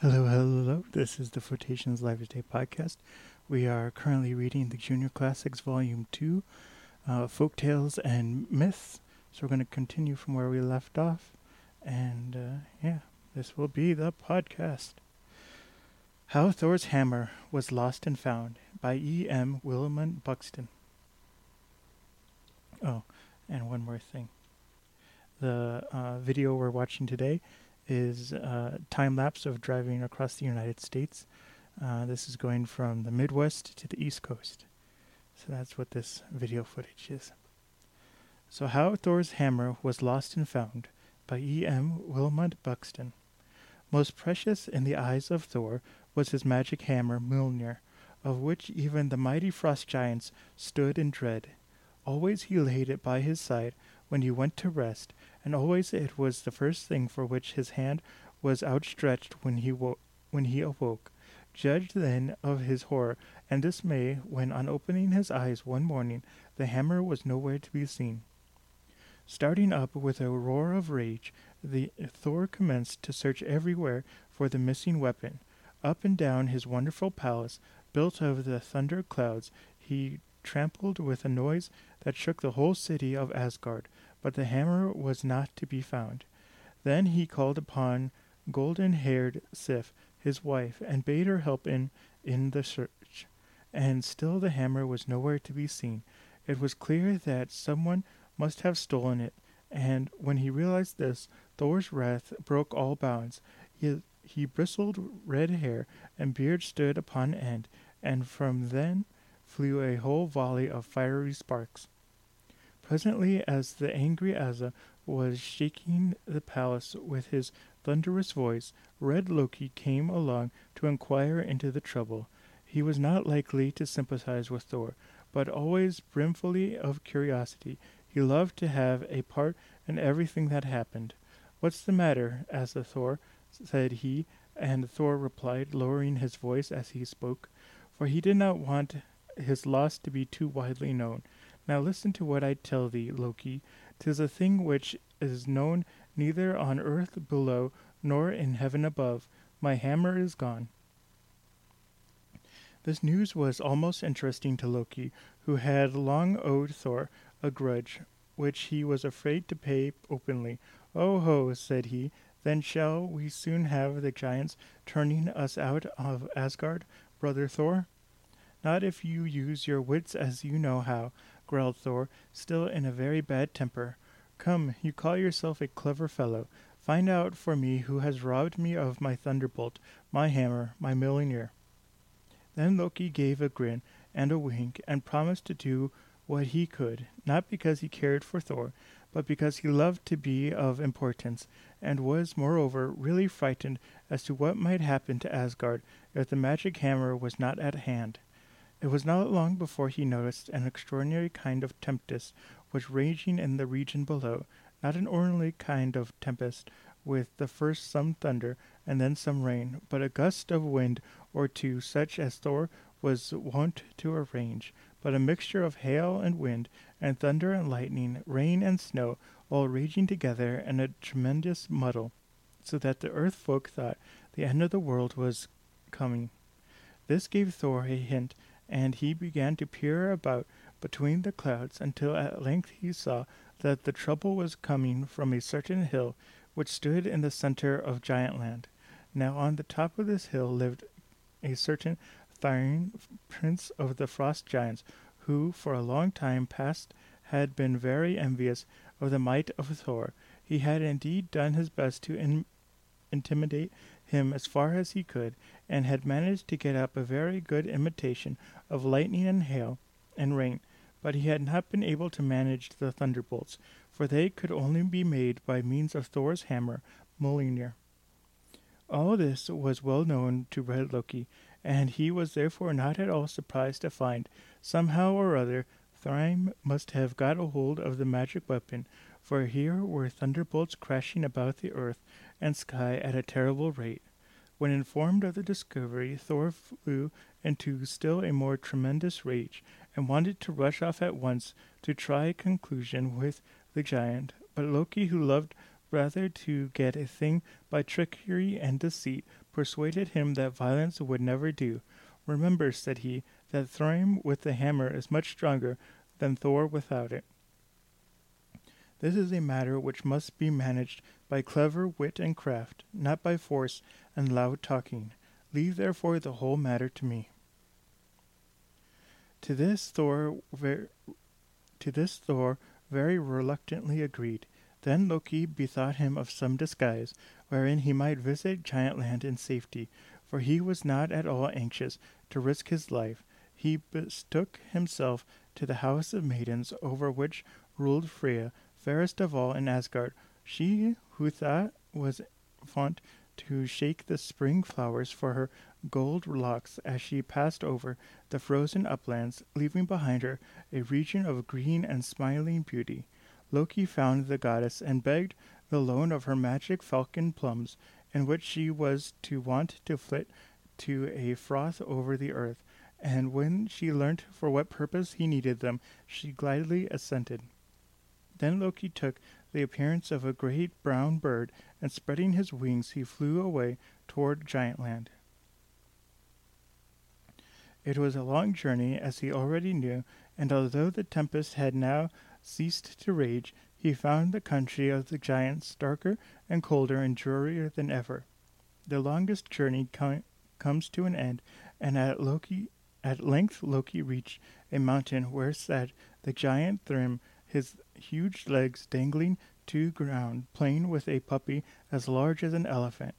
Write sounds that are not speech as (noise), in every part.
Hello, hello. This is the Photations Live Today podcast. We are currently reading the Junior Classics Volume 2, uh, Folk Tales and Myths. So we're going to continue from where we left off. And uh, yeah, this will be the podcast. How Thor's Hammer Was Lost and Found by E. M. Wilmot Buxton. Oh, and one more thing. The uh, video we're watching today is a time lapse of driving across the United States. Uh, this is going from the Midwest to the East Coast. So that's what this video footage is. So, How Thor's Hammer Was Lost and Found by E. M. Wilmot Buxton. Most precious in the eyes of Thor was his magic hammer Mjolnir, of which even the mighty frost giants stood in dread. Always he laid it by his side when he went to rest, and always it was the first thing for which his hand was outstretched when he wo- when he awoke. Judge then of his horror and dismay when, on opening his eyes one morning, the hammer was nowhere to be seen. Starting up with a roar of rage, the Thor commenced to search everywhere for the missing weapon. Up and down his wonderful palace, built of the thunder clouds, he trampled with a noise that shook the whole city of Asgard, but the hammer was not to be found. Then he called upon golden haired Sif, his wife, and bade her help in, in the search. And still the hammer was nowhere to be seen. It was clear that someone must have stolen it, and when he realized this, Thor's wrath broke all bounds. He, he bristled red hair, and beard stood upon end, and from then flew a whole volley of fiery sparks. Presently, as the angry Asa was shaking the palace with his thunderous voice, Red Loki came along to inquire into the trouble. He was not likely to sympathize with Thor, but always brimfully of curiosity. He loved to have a part in everything that happened. What's the matter? asked Thor, said he, and Thor replied, lowering his voice as he spoke, for he did not want his loss to be too widely known. Now listen to what I tell thee, Loki. Tis a thing which is known neither on earth below nor in heaven above. My hammer is gone. This news was almost interesting to Loki, who had long owed Thor a grudge, which he was afraid to pay openly. Oh ho, said he, then shall we soon have the giants turning us out of Asgard, brother Thor? Not if you use your wits as you know how, growled Thor, still in a very bad temper. Come, you call yourself a clever fellow. Find out for me who has robbed me of my thunderbolt, my hammer, my Mjolnir. Then Loki gave a grin and a wink and promised to do what he could, not because he cared for Thor, but because he loved to be of importance, and was, moreover, really frightened as to what might happen to Asgard if the magic hammer was not at hand. It was not long before he noticed an extraordinary kind of tempest was raging in the region below, not an ordinary kind of tempest, with the first some thunder and then some rain, but a gust of wind or two such as Thor was wont to arrange, but a mixture of hail and wind, and thunder and lightning, rain and snow, all raging together in a tremendous muddle, so that the earth folk thought the end of the world was coming. This gave Thor a hint and he began to peer about between the clouds until at length he saw that the trouble was coming from a certain hill which stood in the center of Giantland. Now on the top of this hill lived a certain Thrym, prince of the frost giants, who for a long time past had been very envious of the might of Thor. He had indeed done his best to in- intimidate him as far as he could, and had managed to get up a very good imitation of lightning and hail and rain, but he had not been able to manage the thunderbolts, for they could only be made by means of Thor's hammer, Mjolnir. All this was well known to Red Loki, and he was therefore not at all surprised to find, somehow or other, Thrym must have got a hold of the magic weapon, for here were thunderbolts crashing about the earth and sky at a terrible rate. When informed of the discovery, Thor flew into still a more tremendous rage, and wanted to rush off at once to try a conclusion with the giant. But Loki, who loved rather to get a thing by trickery and deceit, persuaded him that violence would never do. Remember, said he, that Thrym with the hammer is much stronger than Thor without it. This is a matter which must be managed by clever wit and craft, not by force and loud talking. Leave therefore the whole matter to me. To this Thor ver- to this Thor very reluctantly agreed. Then Loki bethought him of some disguise, wherein he might visit Giantland in safety, for he was not at all anxious to risk his life. He betook himself to the house of maidens over which ruled Freya, fairest of all in Asgard, she who thought was font to shake the spring flowers for her gold locks as she passed over the frozen uplands, leaving behind her a region of green and smiling beauty. Loki found the goddess and begged the loan of her magic falcon plums, in which she was to want to flit to a froth over the earth, and when she learnt for what purpose he needed them, she gladly assented. Then Loki took the appearance of a great brown bird, and spreading his wings, he flew away toward Giantland. It was a long journey, as he already knew, and although the tempest had now ceased to rage, he found the country of the giants darker and colder and drearier than ever. The longest journey com- comes to an end, and at Loki at length Loki reached a mountain where sat the giant Thrym, his huge legs dangling to ground, playing with a puppy as large as an elephant.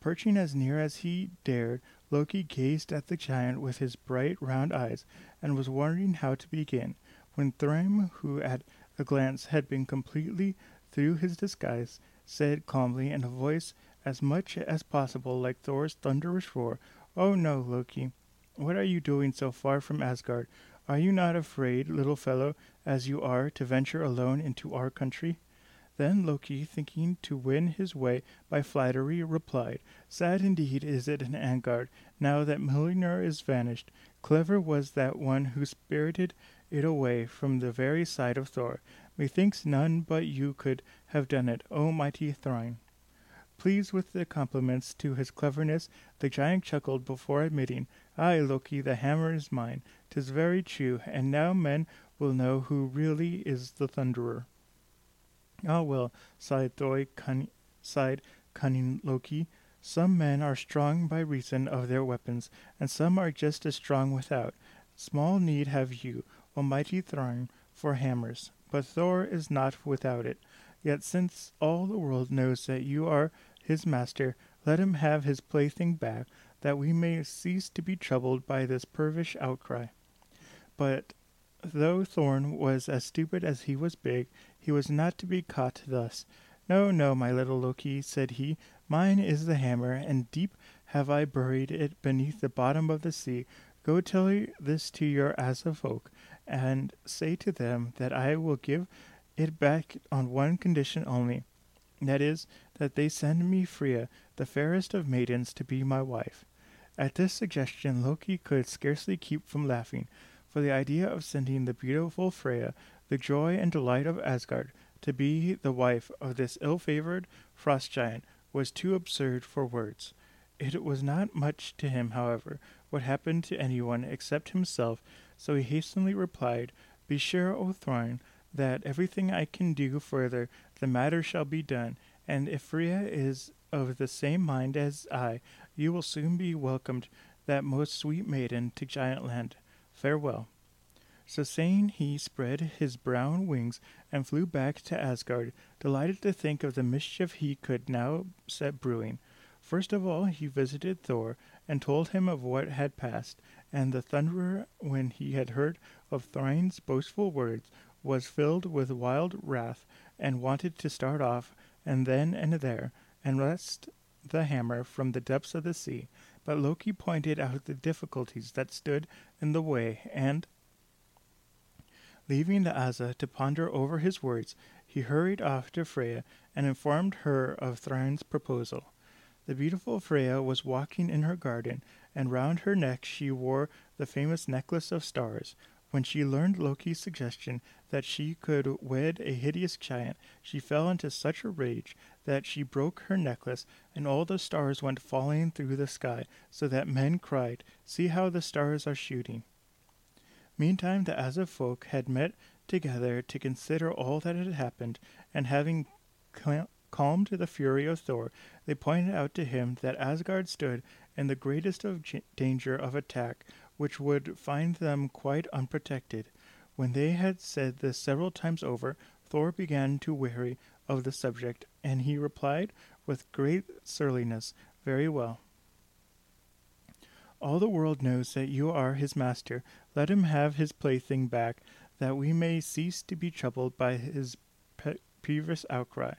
Perching as near as he dared, Loki gazed at the giant with his bright round eyes, and was wondering how to begin, when Thrym, who at a glance had been completely through his disguise, said calmly in a voice as much as possible like Thor's thunderous roar, "Oh no, Loki! What are you doing so far from Asgard? Are you not afraid, little fellow, as you are, to venture alone into our country?" Then Loki, thinking to win his way by flattery, replied, Sad indeed is it in Asgard, now that Mjolnir is vanished. Clever was that one who spirited it away from the very side of Thor. Methinks none but you could have done it, O mighty Thrym. Pleased with the compliments to his cleverness, the giant chuckled before admitting, Ay, Loki, the hammer is mine. Tis very true, and now men will know who really is the Thunderer. Ah well, sighed cunning Loki. Some men are strong by reason of their weapons, and some are just as strong without. Small need have you, almighty Thrym, for hammers, but Thor is not without it. Yet since all the world knows that you are his master, let him have his plaything back, that we may cease to be troubled by this pervish outcry. But though Thorn was as stupid as he was big, he was not to be caught thus. No, no, my little Loki, said he, mine is the hammer, and deep have I buried it beneath the bottom of the sea. Go tell this to your Asa folk, and say to them that I will give it back on one condition only. That is, that they send me Freya, the fairest of maidens, to be my wife. At this suggestion Loki could scarcely keep from laughing, for the idea of sending the beautiful Freya, the joy and delight of Asgard, to be the wife of this ill-favored frost giant was too absurd for words. It was not much to him, however, what happened to anyone except himself, so he hastily replied, Be sure, O Thrym, that everything I can do further, the matter shall be done, and if Freya is of the same mind as I, you will soon be welcomed, that most sweet maiden, to Giantland. Farewell. So saying, he spread his brown wings and flew back to Asgard, delighted to think of the mischief he could now set brewing. First of all, he visited Thor and told him of what had passed, and the Thunderer, when he had heard of Thrym's boastful words, was filled with wild wrath and wanted to start off and then and there and wrest the hammer from the depths of the sea. But Loki pointed out the difficulties that stood in the way, and, leaving the Asa to ponder over his words, he hurried off to Freya and informed her of Thrym's proposal. The beautiful Freya was walking in her garden, and round her neck she wore the famous necklace of stars. When she learned Loki's suggestion that she could wed a hideous giant, she fell into such a rage that she broke her necklace, and all the stars went falling through the sky, so that men cried, See how the stars are shooting. Meantime the Asa folk had met together to consider all that had happened, and having calmed the fury of Thor, they pointed out to him that Asgard stood in the greatest of danger of attack, which would find them quite unprotected. When they had said this several times over, Thor began to weary of the subject, and he replied with great surliness, Very well. All the world knows that you are his master. Let him have his plaything back, that we may cease to be troubled by his pe- peevish outcry.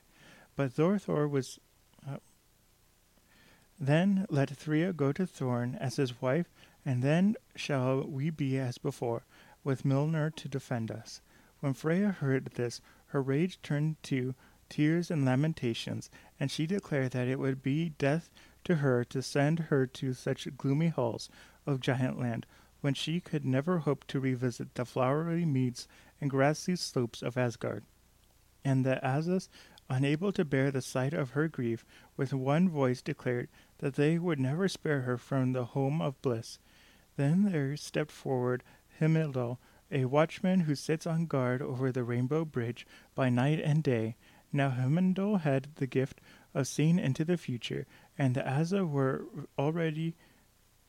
But Thor Thor was. Uh, then let Freya go to Thorn as his wife, and then shall we be as before, with Mjolnir to defend us. When Freya heard this, her rage turned to tears and lamentations, and she declared that it would be death to her to send her to such gloomy halls of Giant Land, when she could never hope to revisit the flowery meads and grassy slopes of Asgard. And the Asas, unable to bear the sight of her grief, with one voice declared that they would never spare her from the home of bliss. Then there stepped forward Himildal, a watchman who sits on guard over the Rainbow Bridge by night and day, now Himandal had the gift of seeing into the future, and the Asa were already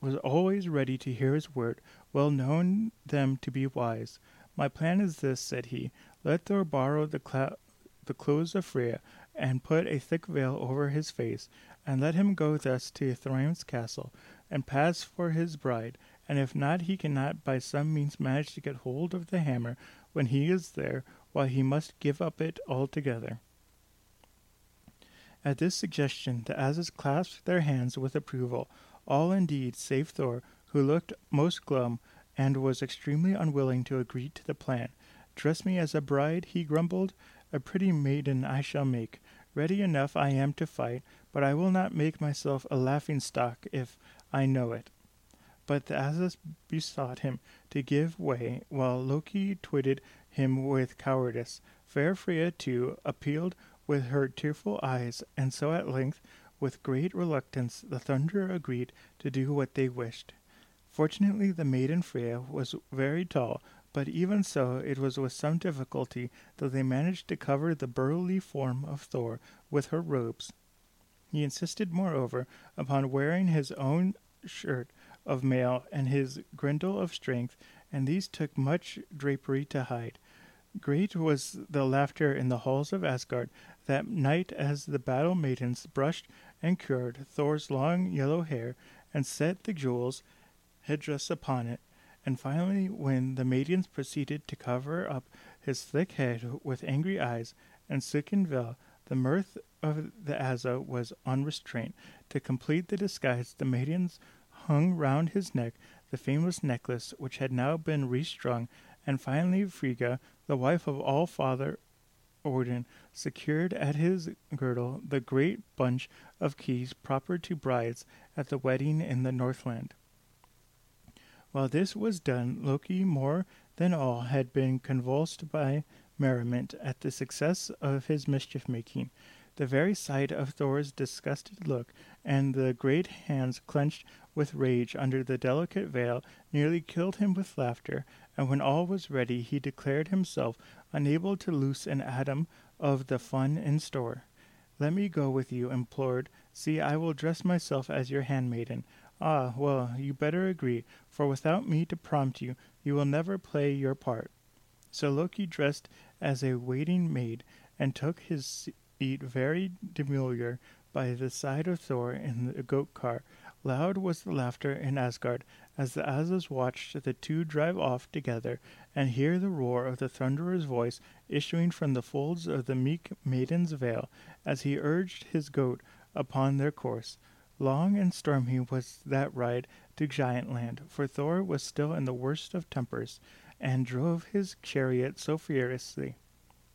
was always ready to hear his word, well known them to be wise. My plan is this, said he. Let Thor borrow the, cl- the clothes of Freya, and put a thick veil over his face, and let him go thus to Thrym's castle, and pass for his bride, and if not, he cannot by some means manage to get hold of the hammer when he is there, while he must give up it altogether. At this suggestion, the Asas clasped their hands with approval, all indeed save Thor, who looked most glum and was extremely unwilling to agree to the plan. Dress me as a bride, he grumbled. A pretty maiden I shall make. Ready enough I am to fight, but I will not make myself a laughing stock if I know it. But the Asas besought him to give way, while Loki twitted him with cowardice. Fair Freya, too, appealed with her tearful eyes, and so at length, with great reluctance, the Thunderer agreed to do what they wished. Fortunately, the maiden Freya was very tall, but even so, it was with some difficulty that they managed to cover the burly form of Thor with her robes. He insisted, moreover, upon wearing his own shirt of mail and his girdle of strength, and these took much drapery to hide. Great was the laughter in the halls of Asgard that night as the battle maidens brushed and cured Thor's long yellow hair and set the jewels headdress upon it. And finally, when the maidens proceeded to cover up his thick head with angry eyes and silken veil, the mirth of the Asa was unrestrained. To complete the disguise, the maidens hung round his neck the famous necklace, which had now been restrung, and finally Frigga the wife of All Father Odin, secured at his girdle the great bunch of keys proper to brides at the wedding in the Northland. While this was done, Loki more than all had been convulsed by merriment at the success of his mischief making. The very sight of Thor's disgusted look and the great hands clenched with rage under the delicate veil nearly killed him with laughter, and when all was ready he declared himself unable to loose an atom of the fun in store. Let me go with you, implored. See, I will dress myself as your handmaiden. Ah, well, you better agree, for without me to prompt you, you will never play your part. So Loki dressed as a waiting maid and took his seat very demure by the side of Thor in the goat car. Loud was the laughter in Asgard as the Asas watched the two drive off together and hear the roar of the Thunderer's voice issuing from the folds of the meek maiden's veil as he urged his goat upon their course. Long and stormy was that ride to Giant Land, for Thor was still in the worst of tempers, and drove his chariot so furiously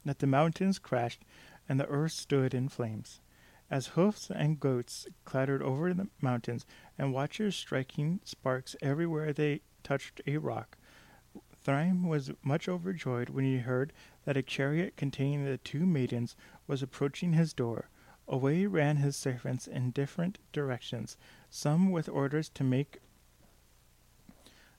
that the mountains crashed and the earth stood in flames as hoofs and goats clattered over the mountains, and watchers striking sparks everywhere they touched a rock. Thrym was much overjoyed when he heard that a chariot containing the two maidens was approaching his door. Away ran his servants in different directions, some with orders to make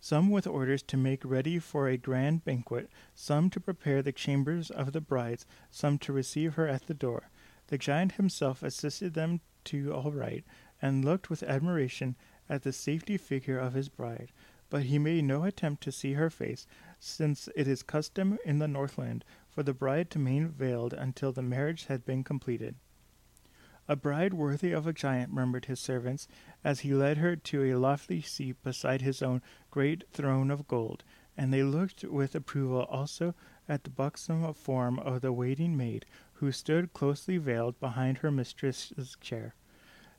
some with orders to make ready for a grand banquet, some to prepare the chambers of the brides, some to receive her at the door. The giant himself assisted them to all right, and looked with admiration at the safety figure of his bride, but he made no attempt to see her face, since it is custom in the Northland for the bride to remain veiled until the marriage had been completed. A bride worthy of a giant, murmured his servants, as he led her to a lofty seat beside his own great throne of gold, and they looked with approval also at the buxom form of the waiting maid, who stood closely veiled behind her mistress's chair.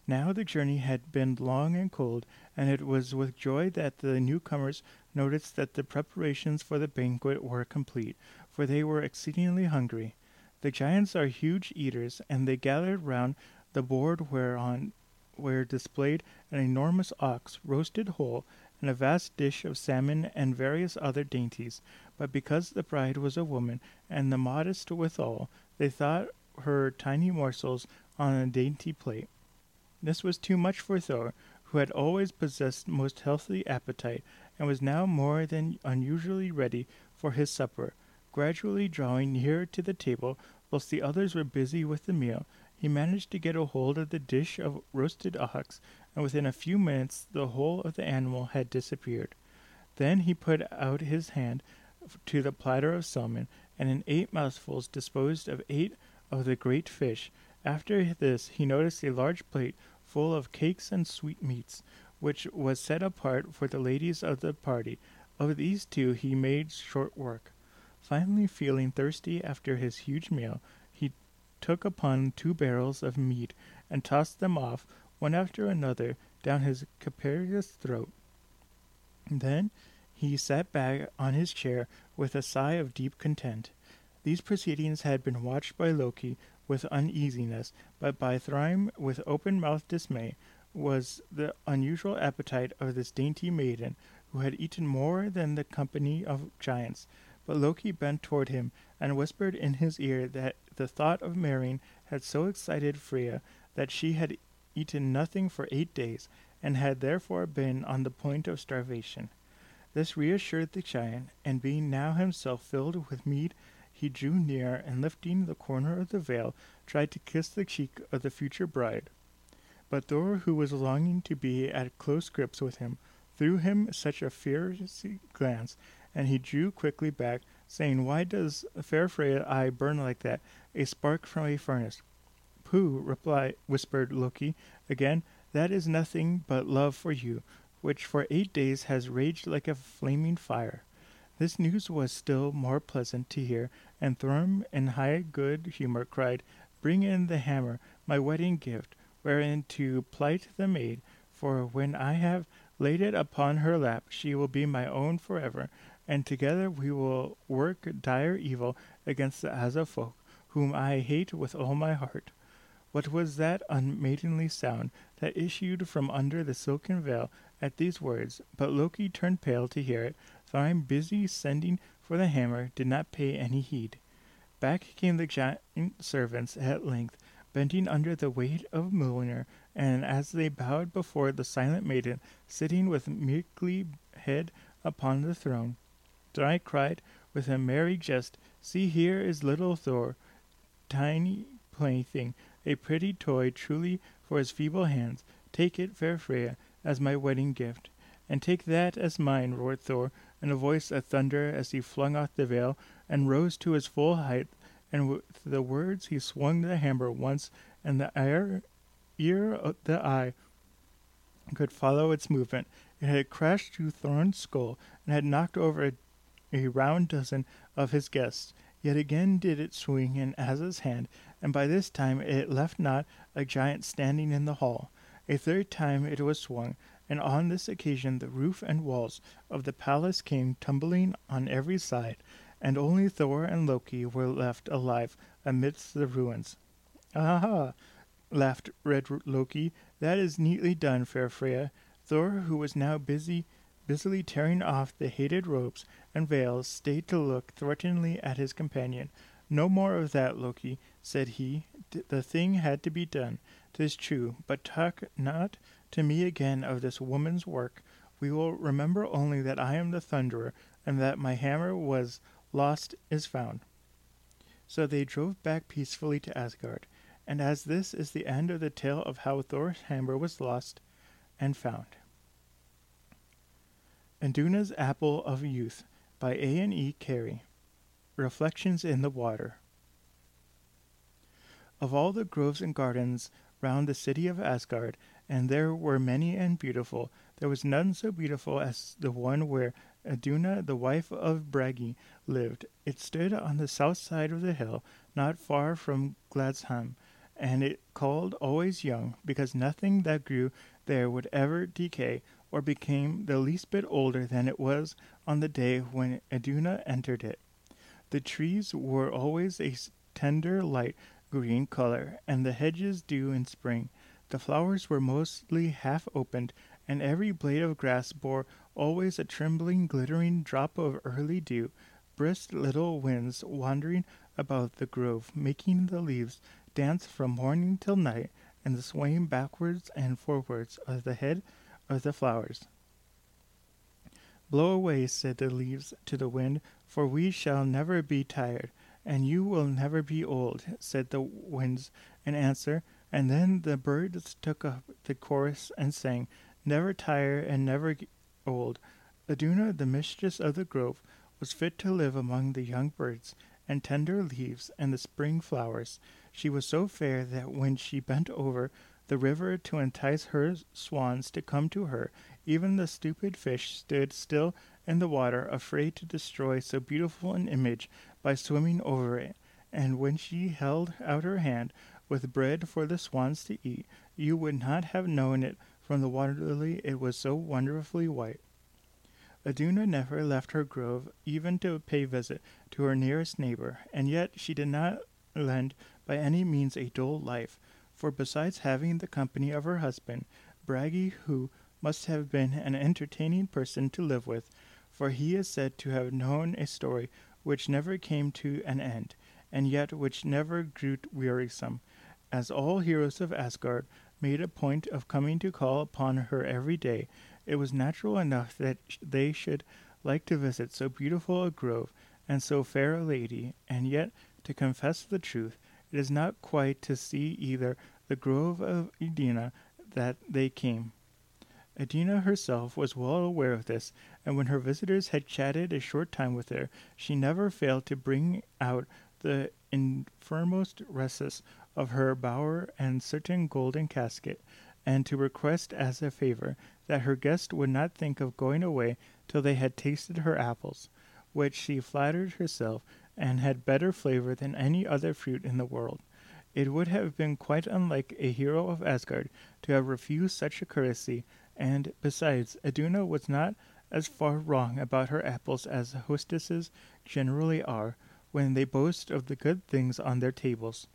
Now the journey had been long and cold, and it was with joy that the newcomers noticed that the preparations for the banquet were complete, for they were exceedingly hungry. The giants are huge eaters, and they gathered round the board whereon were displayed an enormous ox roasted whole, and a vast dish of salmon and various other dainties. But because the bride was a woman, and the modest withal, they thought her tiny morsels on a dainty plate. This was too much for Thor, who had always possessed most healthy appetite, and was now more than unusually ready for his supper. Gradually drawing nearer to the table, whilst the others were busy with the meal, he managed to get a hold of the dish of roasted ox, and within a few minutes the whole of the animal had disappeared. Then he put out his hand to the platter of salmon, and in eight mouthfuls disposed of eight of the great fish. After this he noticed a large plate full of cakes and sweetmeats, which was set apart for the ladies of the party. Of these two he made short work. Finally, feeling thirsty after his huge meal, took upon two barrels of mead and tossed them off, one after another, down his capacious throat. Then he sat back on his chair with a sigh of deep content. These proceedings had been watched by Loki with uneasiness, but by Thrym with open mouthed dismay. Was the unusual appetite of this dainty maiden, who had eaten more than the company of giants. But Loki bent toward him and whispered in his ear that the thought of marrying had so excited Freya that she had eaten nothing for eight days, and had therefore been on the point of starvation. This reassured the giant, and being now himself filled with mead, he drew near, and lifting the corner of the veil, tried to kiss the cheek of the future bride. But Thor, who was longing to be at close grips with him, threw him such a fierce glance, and he drew quickly back, saying, Why does fair Freya eye burn like that, a spark from a furnace? Pooh, replied, whispered Loki again, that is nothing but love for you, which for eight days has raged like a flaming fire. This news was still more pleasant to hear, and Thrym, in high good humor, cried, Bring in the hammer, my wedding gift, wherein to plight the maid, for when I have laid it upon her lap, she will be my own forever, and together we will work dire evil against the Asa folk, whom I hate with all my heart. What was that unmaidenly sound that issued from under the silken veil at these words? But Loki turned pale to hear it. Thrym, busy sending for the hammer, did not pay any heed. Back came the giant servants at length, bending under the weight of Mjolnir, and as they bowed before the silent maiden sitting with meekly head upon the throne, I cried with a merry jest, See here is little Thor, tiny plaything, a pretty toy truly for his feeble hands. Take it, fair Freya, as my wedding gift. And take that as mine, roared Thor, in a voice of thunder as he flung off the veil and rose to his full height, and with the words he swung the hammer once, and the ear, ear of the eye could follow its movement. It had crashed through Thor's skull and had knocked over a a round dozen of his guests. Yet again did it swing in Asa's hand, and by this time it left not a giant standing in the hall. A third time it was swung, and on this occasion the roof and walls of the palace came tumbling on every side, and only Thor and Loki were left alive amidst the ruins. Aha! laughed red Loki. That is neatly done, fair Freya. Thor, who was now busy busily tearing off the hated robes and veils, stayed to look threateningly at his companion. No more of that, Loki, said he. The thing had to be done, 'tis true, but talk not to me again of this woman's work. We will remember only that I am the Thunderer, and that my hammer was lost is found. So they drove back peacefully to Asgard. And as this is the end of the tale of how Thor's hammer was lost and found. Iduna's Apple of Youth by A. and E. Keary. Reflections in the Water. Of all the groves and gardens round the city of Asgard, and there were many and beautiful, there was none so beautiful as the one where Iduna, the wife of Bragi, lived. It stood on the south side of the hill, not far from Gladsheim, and it called always young, because nothing that grew there would ever decay or became the least bit older than it was on the day when Iduna entered it. The trees were always a tender light green color, and the hedges due in spring. The flowers were mostly half opened, and every blade of grass bore always a trembling, glittering drop of early dew. Brisk little winds wandering about the grove, making the leaves dance from morning till night, and the swaying backwards and forwards of the head of the flowers. Blow away, said the leaves to the wind, for we shall never be tired, and you will never be old, said the winds in answer. And then the birds took up the chorus and sang, Never tire and never old. Iduna, the mistress of the grove, was fit to live among the young birds and tender leaves and the spring flowers. She was so fair that when she bent over the river to entice her swans to come to her. Even the stupid fish stood still in the water, afraid to destroy so beautiful an image by swimming over it. And when she held out her hand with bread for the swans to eat, you would not have known it from the water lily, it was so wonderfully white. Iduna never left her grove, even to pay visit to her nearest neighbor, and yet she did not lend by any means a dull life for besides having the company of her husband, Bragi, who must have been an entertaining person to live with, for he is said to have known a story which never came to an end, and yet which never grew wearisome, as all heroes of Asgard made a point of coming to call upon her every day, it was natural enough that they should like to visit so beautiful a grove and so fair a lady, and yet, to confess the truth, it is not quite to see either the grove of Iduna that they came. Iduna herself was well aware of this, and when her visitors had chatted a short time with her, she never failed to bring out the infirmost recess of her bower and certain golden casket, and to request as a favor that her guest would not think of going away till they had tasted her apples, which she flattered herself and had better flavor than any other fruit in the world. It would have been quite unlike a hero of Asgard to have refused such a courtesy, and, besides, Iduna was not as far wrong about her apples as hostesses generally are when they boast of the good things on their tables.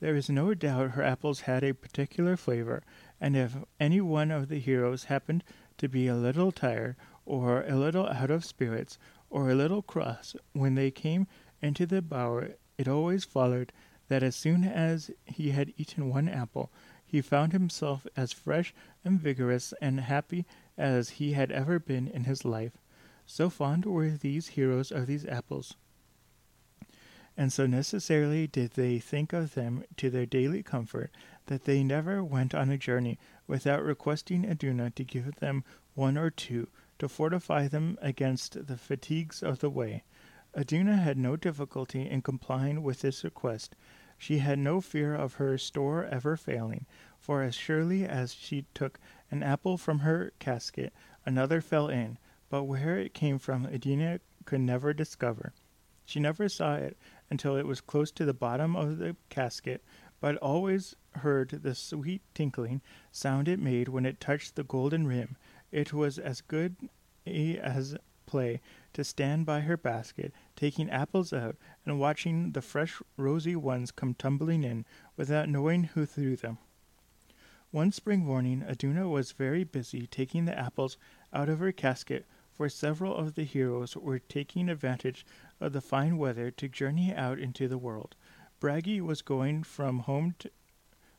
There is no doubt her apples had a particular flavor, and if any one of the heroes happened to be a little tired, or a little out of spirits, or a little cross when they came into the bower, it always followed that as soon as he had eaten one apple, he found himself as fresh and vigorous and happy as he had ever been in his life. So fond were these heroes of these apples, and so necessarily did they think of them to their daily comfort, that they never went on a journey without requesting Iduna to give them one or two, to fortify them against the fatigues of the way. Iduna had no difficulty in complying with this request. She had no fear of her store ever failing, for as surely as she took an apple from her casket, another fell in, but where it came from Iduna could never discover. She never saw it until it was close to the bottom of the casket, but always heard the sweet tinkling sound it made when it touched the golden rim. It was as good as play to stand by her basket, taking apples out and watching the fresh rosy ones come tumbling in without knowing who threw them. One spring morning, Iduna was very busy taking the apples out of her casket, for several of the heroes were taking advantage of the fine weather to journey out into the world. Bragi was going from home to,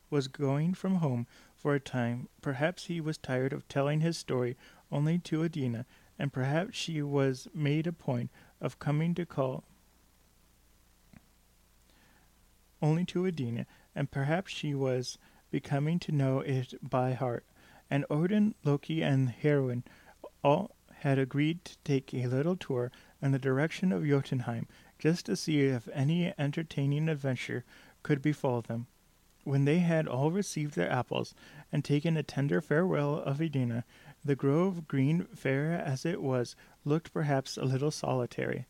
was going from home for a time. Perhaps he was tired of telling his story only to Iduna, and perhaps she was made a point of coming to call only to Iduna, and perhaps she was becoming to know it by heart. And Odin, Loki, and Honir all had agreed to take a little tour in the direction of Jotunheim, just to see if any entertaining adventure could befall them. When they had all received their apples and taken a tender farewell of Iduna, the grove, green fair as it was, looked perhaps a little solitary.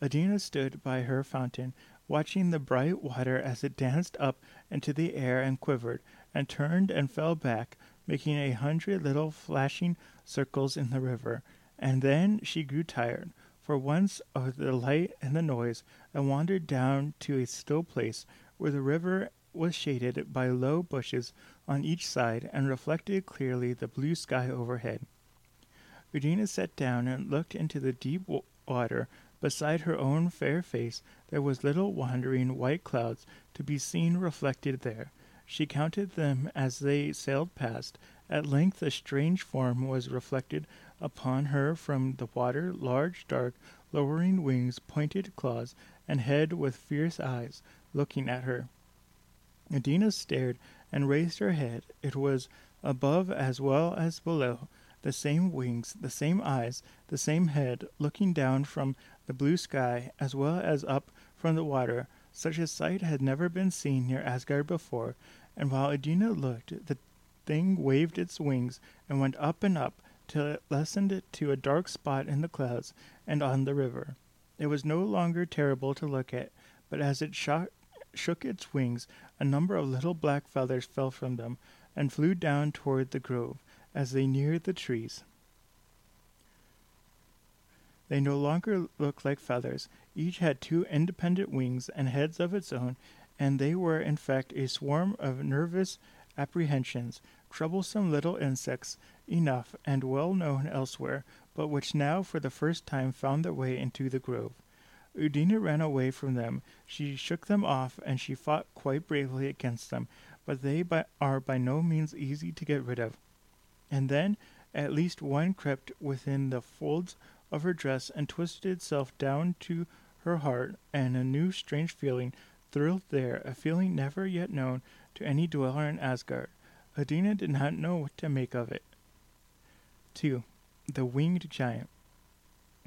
Iduna stood by her fountain, watching the bright water as it danced up into the air and quivered, and turned and fell back, making a hundred little flashing circles in the river. And then she grew tired, for once of the light and the noise, and wandered down to a still place where the river was shaded by low bushes on each side and reflected clearly the blue sky overhead. Regina sat down and looked into the deep water Beside her own fair face there was little wandering white clouds to be seen reflected there. She counted them as they sailed past. At length a strange form was reflected upon her from the water, large, dark, lowering wings, pointed claws, and head with fierce eyes, looking at her. Iduna stared and raised her head. It was above as well as below, the same wings, the same eyes, the same head, looking down from the blue sky, as well as up from the water. Such a sight had never been seen near Asgard before, and while Iduna looked, the thing waved its wings and went up and up till it lessened to a dark spot in the clouds and on the river. It was no longer terrible to look at, but as it shook, shook its wings, a number of little black feathers fell from them and flew down toward the grove as they neared the trees. They no longer looked like feathers. Each had two independent wings and heads of its own, and they were in fact a swarm of nervous apprehensions, troublesome little insects enough and well known elsewhere, but which now for the first time found their way into the grove. Iduna ran away from them. She shook them off, and she fought quite bravely against them, but they by, are by no means easy to get rid of. And then at least one crept within the folds of her dress and twisted itself down to her heart, and a new strange feeling thrilled there, a feeling never yet known to any dweller in Asgard. Iduna did not know what to make of it. 2. The Winged Giant.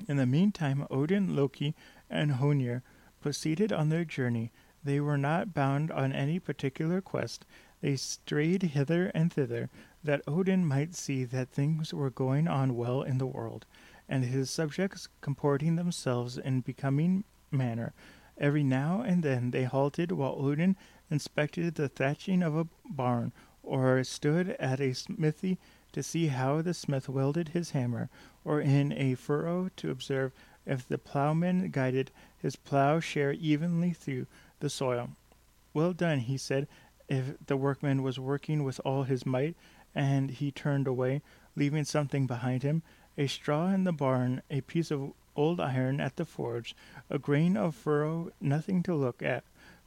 In the meantime, Odin, Loki, and Honir proceeded on their journey. They were not bound on any particular quest. They strayed hither and thither, that Odin might see that things were going on well in the world and his subjects comporting themselves in becoming manner. Every now and then they halted while Odin inspected the thatching of a barn, or stood at a smithy to see how the smith welded his hammer, or in a furrow to observe if the plowman guided his plow-share evenly through the soil. Well done, he said, if the workman was working with all his might, and he turned away, leaving something behind him, a straw in the barn, a piece of old iron at the forge, a grain of furrow, nothing to look at.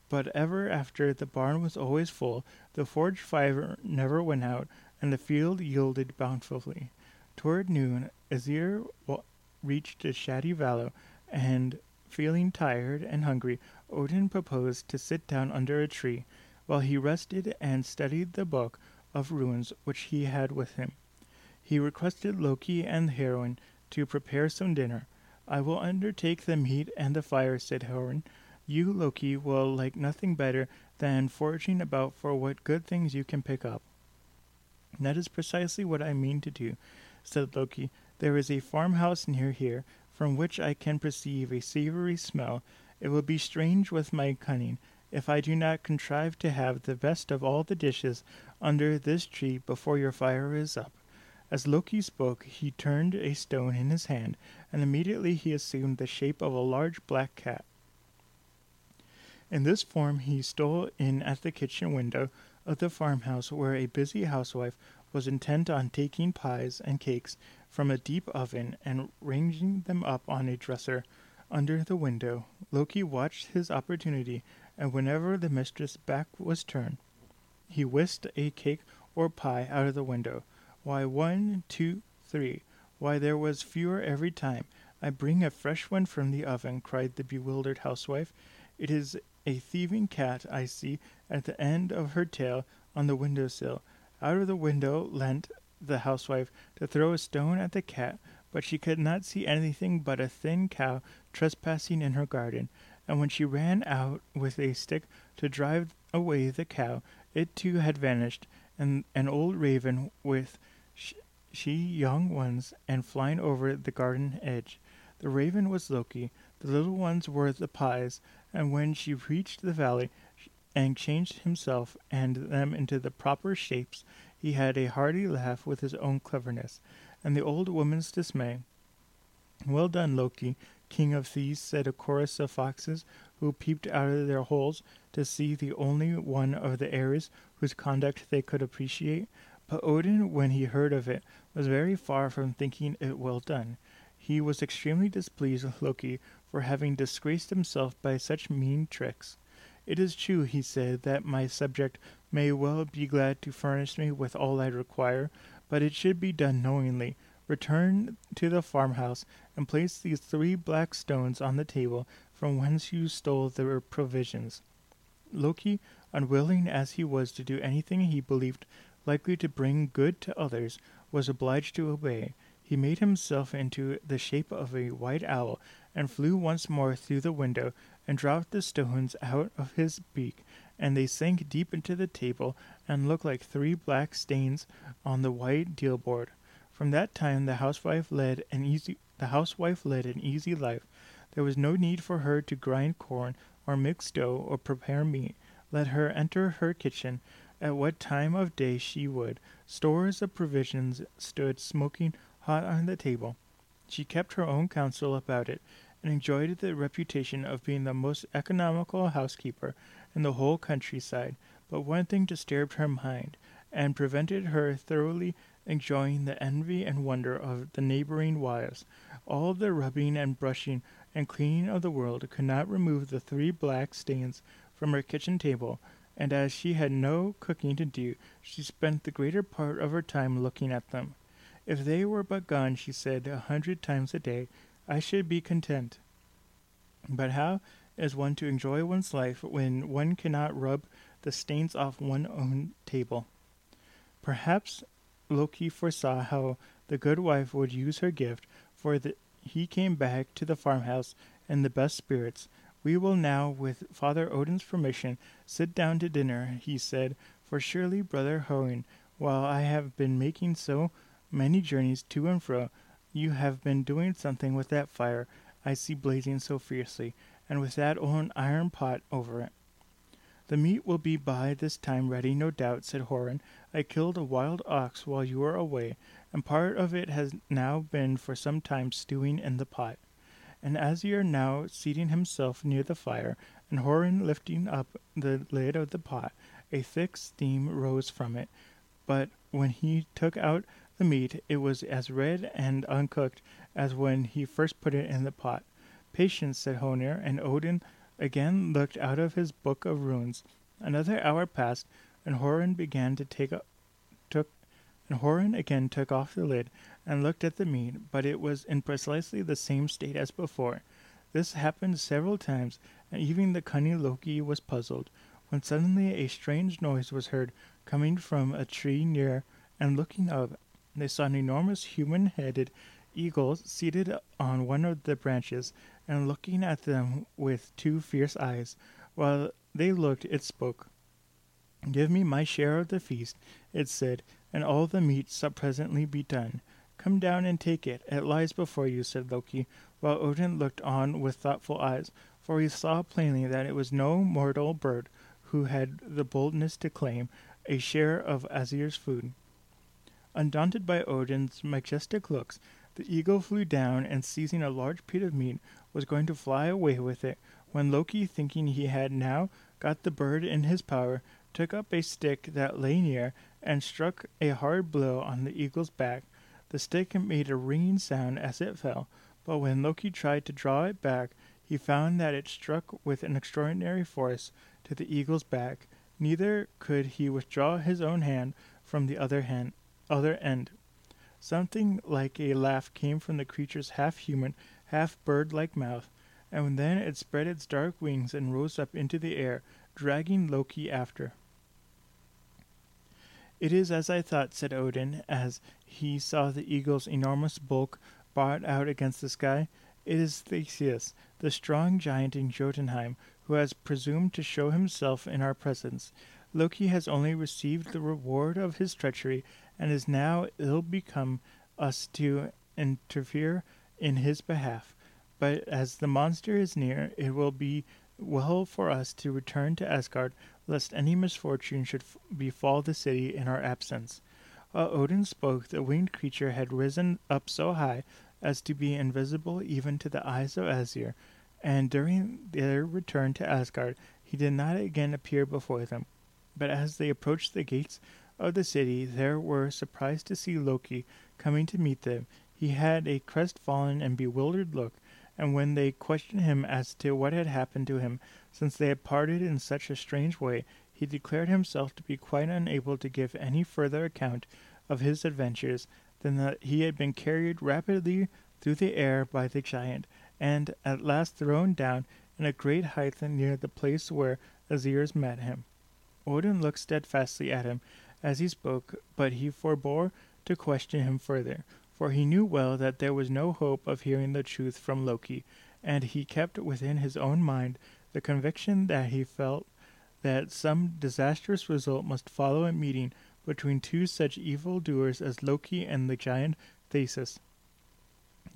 But ever after the barn was always full, the forge fire never went out, and the field yielded bountifully. Toward noon, Aesir reached a shady valley, and feeling tired and hungry, Odin proposed to sit down under a tree, while he rested and studied the book of runes which he had with him. He requested Loki and the Honir to prepare some dinner. I will undertake the meat and the fire, said Honir. You, Loki, will like nothing better than foraging about for what good things you can pick up. That is precisely what I mean to do, said Loki. There is a farmhouse near here, from which I can perceive a savory smell. It will be strange with my cunning if I do not contrive to have the best of all the dishes under this tree before your fire is up. As Loki spoke, he turned a stone in his hand, and immediately he assumed the shape of a large black cat. In this form he stole in at the kitchen window, of the farmhouse where a busy housewife was intent on taking pies and cakes from a deep oven and ranging them up on a dresser under the window. Loki watched his opportunity, and whenever the mistress' back was turned, he whisked a cake or pie out of the window. Why, one, two, three. Why, there was fewer every time. I bring a fresh one from the oven, cried the bewildered housewife. It is a thieving cat I see at the end of her tail on the window sill. Out of the window leant the housewife to throw a stone at the cat, but she could not see anything but a thin cow trespassing in her garden, and when she ran out with a stick to drive away the cow, it too had vanished, and an old raven with she young ones and flying over the garden edge. The raven was Loki, the little ones were the pies, and when she reached the valley and changed himself and them into the proper shapes, he had a hearty laugh with his own cleverness, and the old woman's dismay. Well done, Loki, king of thieves, said a chorus of foxes, who peeped out of their holes to see the only one of the heirs whose conduct they could appreciate. But Odin, when he heard of it, was very far from thinking it well done. He was extremely displeased with Loki for having disgraced himself by such mean tricks. It is true, he said, that my subject may well be glad to furnish me with all I require, but it should be done knowingly. Return to the farmhouse and place these three black stones on the table from whence you stole the provisions. Loki, unwilling as he was to do anything he believed likely to bring good to others, was obliged to obey. He made himself into the shape of a white owl and flew once more through the window and dropped the stones out of his beak, and they sank deep into the table and looked like three black stains on the white deal board. From that time the housewife led an easy the housewife led an easy life. There was no need for her to grind corn or mix dough or prepare meat. Let her enter her kitchen at what time of day she would. Stores of provisions stood smoking hot on the table. She kept her own counsel about it, and enjoyed the reputation of being the most economical housekeeper in the whole countryside. But one thing disturbed her mind, and prevented her thoroughly enjoying the envy and wonder of the neighboring wives. All the rubbing and brushing and cleaning of the world could not remove the three black stains from her kitchen table, and as she had no cooking to do, she spent the greater part of her time looking at them. If they were but gone, she said a hundred times a day, I should be content. But how is one to enjoy one's life when one cannot rub the stains off one's own table? Perhaps Loki foresaw how the good wife would use her gift, for the, he came back to the farmhouse in the best spirits, we will now, with Father Odin's permission, sit down to dinner, he said, for surely, brother Honir, while I have been making so many journeys to and fro, you have been doing something with that fire. I see blazing so fiercely, and with that old iron pot over it. The meat will be by this time ready, no doubt, said Honir. I killed a wild ox while you were away, and part of it has now been for some time stewing in the pot and Aesir now seating himself near the fire, and Honir lifting up the lid of the pot, a thick steam rose from it. But when he took out the meat, it was as red and uncooked as when he first put it in the pot. Patience, said Honir, and Odin again looked out of his book of runes. Another hour passed, and Honir began to take up, took, and Honir again took off the lid, and looked at the meat, but it was in precisely the same state as before. This happened several times, and even the cunning Loki was puzzled, when suddenly a strange noise was heard coming from a tree near, and looking up, they saw an enormous human headed eagle seated on one of the branches, and looking at them with two fierce eyes. While they looked, it spoke. Give me my share of the feast, it said, and all the meat shall presently be done. Come down and take it. It lies before you, said Loki, while Odin looked on with thoughtful eyes, for he saw plainly that it was no mortal bird who had the boldness to claim a share of Aesir's food. Undaunted by Odin's majestic looks, the eagle flew down and seizing a large piece of meat was going to fly away with it, when Loki, thinking he had now got the bird in his power, took up a stick that lay near, and struck a hard blow on the eagle's back. The stick made a ringing sound as it fell, but when Loki tried to draw it back, he found that it struck with an extraordinary force to the eagle's back. Neither could he withdraw his own hand from the other hand, other end. Something like a laugh came from the creature's half human, half bird like mouth, and then it spread its dark wings and rose up into the air, dragging Loki after. It is as I thought, said Odin, as he saw the eagle's enormous bulk barred out against the sky. It is Theseus, the strong giant in Jotunheim, who has presumed to show himself in our presence. Loki has only received the reward of his treachery, and is now ill become us to interfere in his behalf. But as the monster is near, it will be well for us to return to Asgard, lest any misfortune should f- befall the city in our absence. While Odin spoke, the winged creature had risen up so high as to be invisible even to the eyes of Aesir, and during their return to Asgard, he did not again appear before them. But as they approached the gates of the city, they were surprised to see Loki coming to meet them. He had a crestfallen and bewildered look, and when they questioned him as to what had happened to him since they had parted in such a strange way, he declared himself to be quite unable to give any further account of his adventures than that he had been carried rapidly through the air by the giant, and at last thrown down in a great height near the place where Aesirs met him. Odin looked steadfastly at him as he spoke, but he forbore to question him further, for he knew well that there was no hope of hearing the truth from Loki, and he kept within his own mind the conviction that he felt that some disastrous result must follow a meeting between two such evil doers as Loki and the giant Theseus.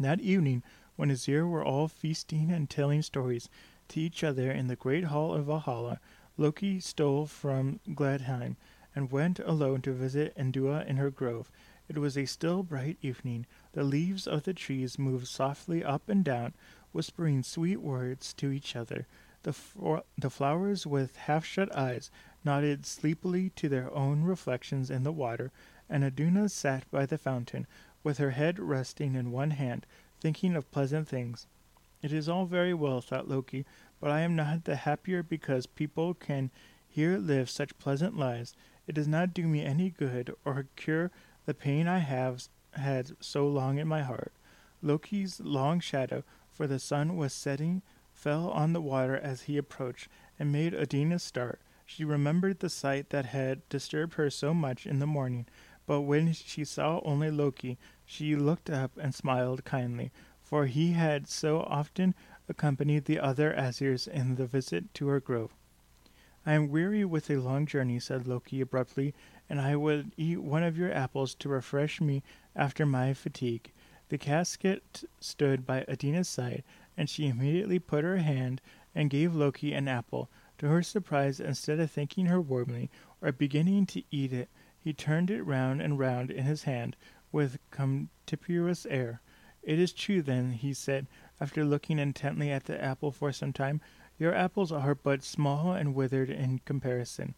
That evening, when Aesir were all feasting and telling stories to each other in the great hall of Valhalla, Loki stole from Gladsheim and went alone to visit Iduna in her grove. It was a still, bright evening. The leaves of the trees moved softly up and down, whispering sweet words to each other. The, the flowers, with half shut eyes, nodded sleepily to their own reflections in the water, and Iduna sat by the fountain, with her head resting in one hand, thinking of pleasant things. It is all very well, thought Loki, but I am not the happier because people can here live such pleasant lives. It does not do me any good or cure the pain I have had so long in my heart. Loki's long shadow, for the sun was setting, fell on the water as he approached, and made Iduna start. She remembered the sight that had disturbed her so much in the morning, but when she saw only Loki, she looked up and smiled kindly, for he had so often accompanied the other Aesirs in the visit to her grove. I am weary with a long journey, said Loki abruptly, and I would eat one of your apples to refresh me after my fatigue. The casket stood by Iduna's side, and she immediately put her hand and gave Loki an apple. To her surprise, instead of thanking her warmly, or beginning to eat it, he turned it round and round in his hand with contemptuous air. It is true, then, he said, after looking intently at the apple for some time, your apples are but small and withered in comparison.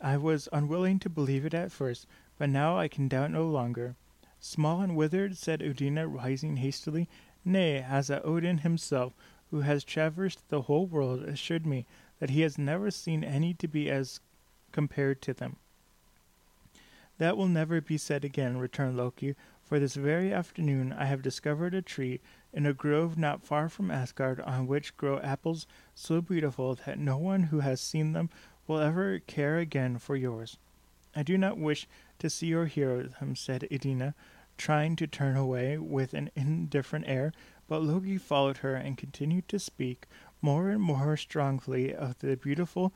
I was unwilling to believe it at first, but now I can doubt no longer. Small and withered, said Iduna, rising hastily. Nay, as Odin himself, who has traversed the whole world, assured me that he has never seen any to be as compared to them. That will never be said again, returned Loki, for this very afternoon I have discovered a tree in a grove not far from Asgard on which grow apples so beautiful that no one who has seen them will ever care again for yours. I do not wish to see or hear them, said Iduna, trying to turn away with an indifferent air, but Loki followed her and continued to speak more and more strongly of the beautiful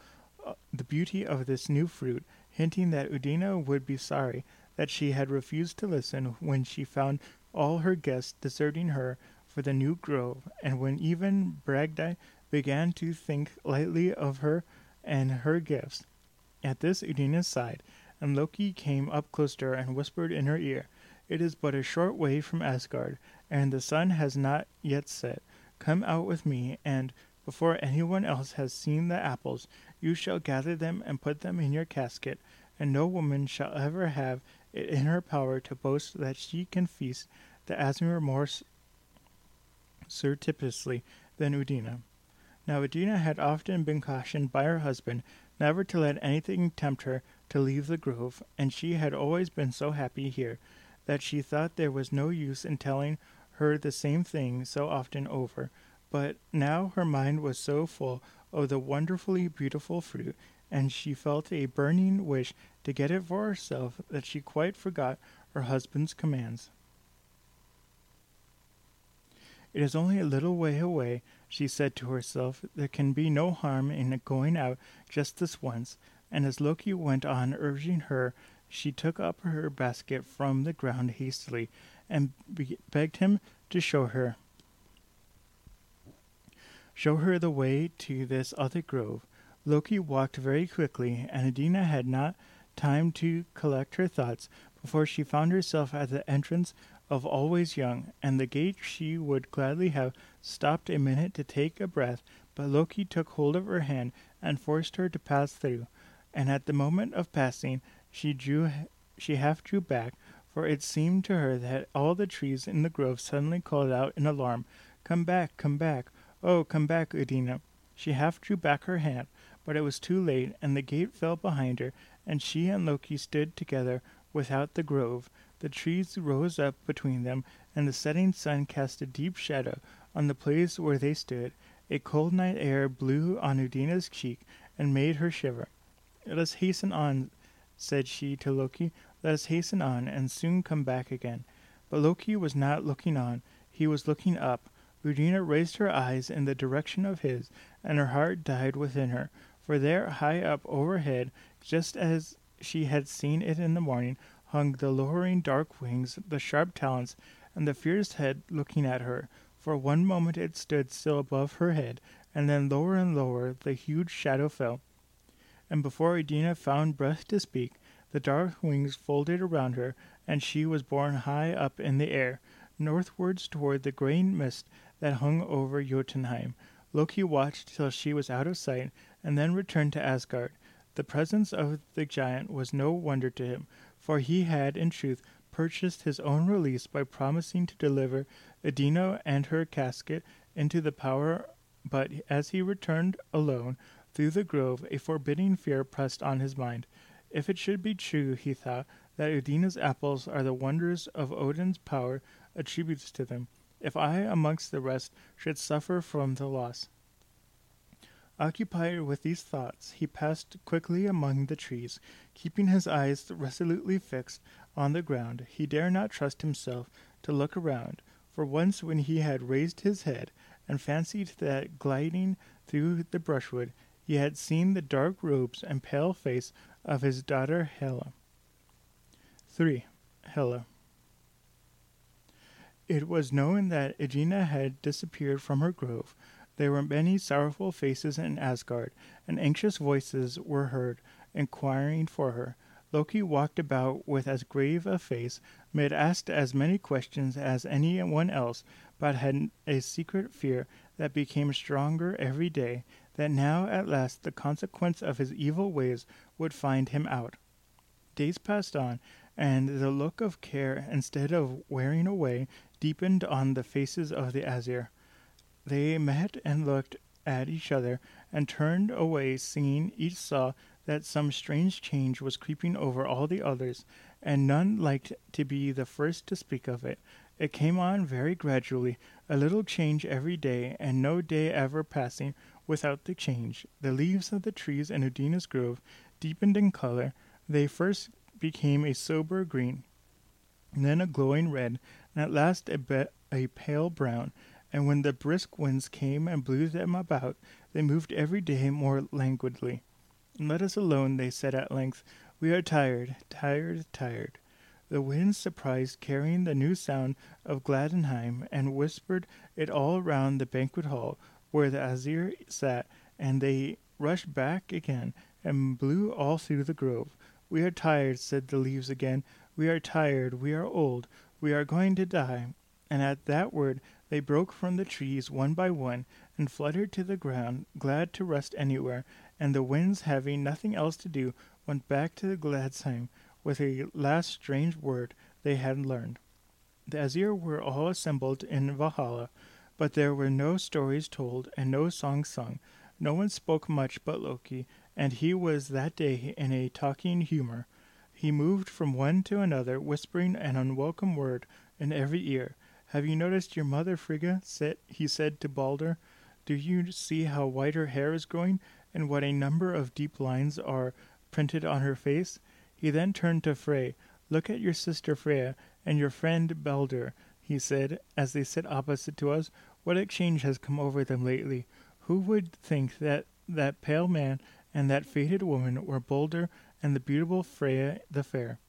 uh, the beauty of this new fruit, hinting that Iduna would be sorry that she had refused to listen when she found all her guests deserting her for the new grove, and when even Bragi began to think lightly of her and her gifts. At this Iduna sighed, and Loki came up close to her and whispered in her ear, It is but a short way from Asgard, and the sun has not yet set. Come out with me, and before anyone else has seen the apples, You shall gather them and put them in your casket, and no woman shall ever have it in her power to boast that she can feast the Aesir more surreptitiously than Iduna. Now Iduna had often been cautioned by her husband never to let anything tempt her to leave the grove, and she had always been so happy here that she thought there was no use in telling her the same thing so often over. But now her mind was so full of the wonderfully beautiful fruit, and she felt a burning wish to get it for herself that she quite forgot her husband's commands. It is only a little way away, she said to herself. There can be no harm in going out just this once. And as Loki went on urging her, she took up her basket from the ground hastily and be- begged him to show her. Show her the way to this other grove. Loki walked very quickly, and Iduna had not time to collect her thoughts before she found herself at the entrance of Always Young, and the gate she would gladly have stopped a minute to take a breath, but Loki took hold of her hand and forced her to pass through. And at the moment of passing, she drew, she half drew back, for it seemed to her that all the trees in the grove suddenly called out in alarm, "Come back! Come back! Oh, come back, Iduna!" She half drew back her hand, but it was too late, and the gate fell behind her, and she and Loki stood together without the grove. The trees rose up between them, and the setting sun cast a deep shadow on the place where they stood. A cold night air blew on Iduna's cheek and made her shiver. Let us hasten on, said she to Loki. Let us hasten on, and soon come back again. But Loki was not looking on, he was looking up. Iduna raised her eyes in the direction of his, and her heart died within her, for there, high up overhead, just as she had seen it in the morning, hung the lowering dark wings, the sharp talons, and the fierce head looking at her. For one moment it stood still above her head, and then lower and lower the huge shadow fell. And before Iduna found breath to speak, the dark wings folded around her, and she was borne high up in the air, northwards toward the green mist that hung over Jotunheim. Loki watched till she was out of sight, and then returned to Asgard. The presence of the giant was no wonder to him, for he had, in truth, purchased his own release by promising to deliver Iduna and her casket into the power. But as he returned alone through the grove, a forbidding fear pressed on his mind. If it should be true, he thought, that Iduna's apples are the wonders of Odin's power attributes to them, if I, amongst the rest, should suffer from the loss, Occupied with these thoughts, he passed quickly among the trees, keeping his eyes resolutely fixed on the ground. He dare not trust himself to look around, for once when he had raised his head and fancied that gliding through the brushwood he had seen the dark robes and pale face of his daughter Hela. 3. Hela. It was known that Iduna had disappeared from her grove, there were many sorrowful faces in Asgard, and anxious voices were heard inquiring for her. Loki walked about with as grave a face, made asked as many questions as any one else, but had a secret fear that became stronger every day, that now at last the consequence of his evil ways would find him out. Days passed on, and the look of care, instead of wearing away, deepened on the faces of the Aesir. They met and looked at each other and turned away, singing. Each saw that some strange change was creeping over all the others, and none liked to be the first to speak of it. It came on very gradually, a little change every day, and no day ever passing without the change. The leaves of the trees in Iduna's grove deepened in color. They first became a sober green, then a glowing red, and at last a, be- a pale brown and when the brisk winds came and blew them about, they moved every day more languidly. Let us alone, they said at length. We are tired, tired, tired. The winds surprised, carrying the new sound of Gladsheim, and whispered it all round the banquet hall where the Aesir sat, and they rushed back again and blew all through the grove. We are tired, said the leaves again. We are tired, we are old, we are going to die. And at that word they broke from the trees one by one and fluttered to the ground, glad to rest anywhere, and the winds, having nothing else to do, went back to the Gladsheim with a last strange word they had learned. The Aesir were all assembled in Valhalla, but there were no stories told and no songs sung. No one spoke much but Loki, and he was that day in a talking humor. He moved from one to another, whispering an unwelcome word in every ear. Have you noticed your mother, Frigga? He said to Balder. Do you see how white her hair is growing, and what a number of deep lines are printed on her face? He then turned to Frey. Look at your sister Freya and your friend Balder, he said, as they sit opposite to us. What a change has come over them lately. Who would think that that pale man and that faded woman were Balder and the beautiful Freya the fair?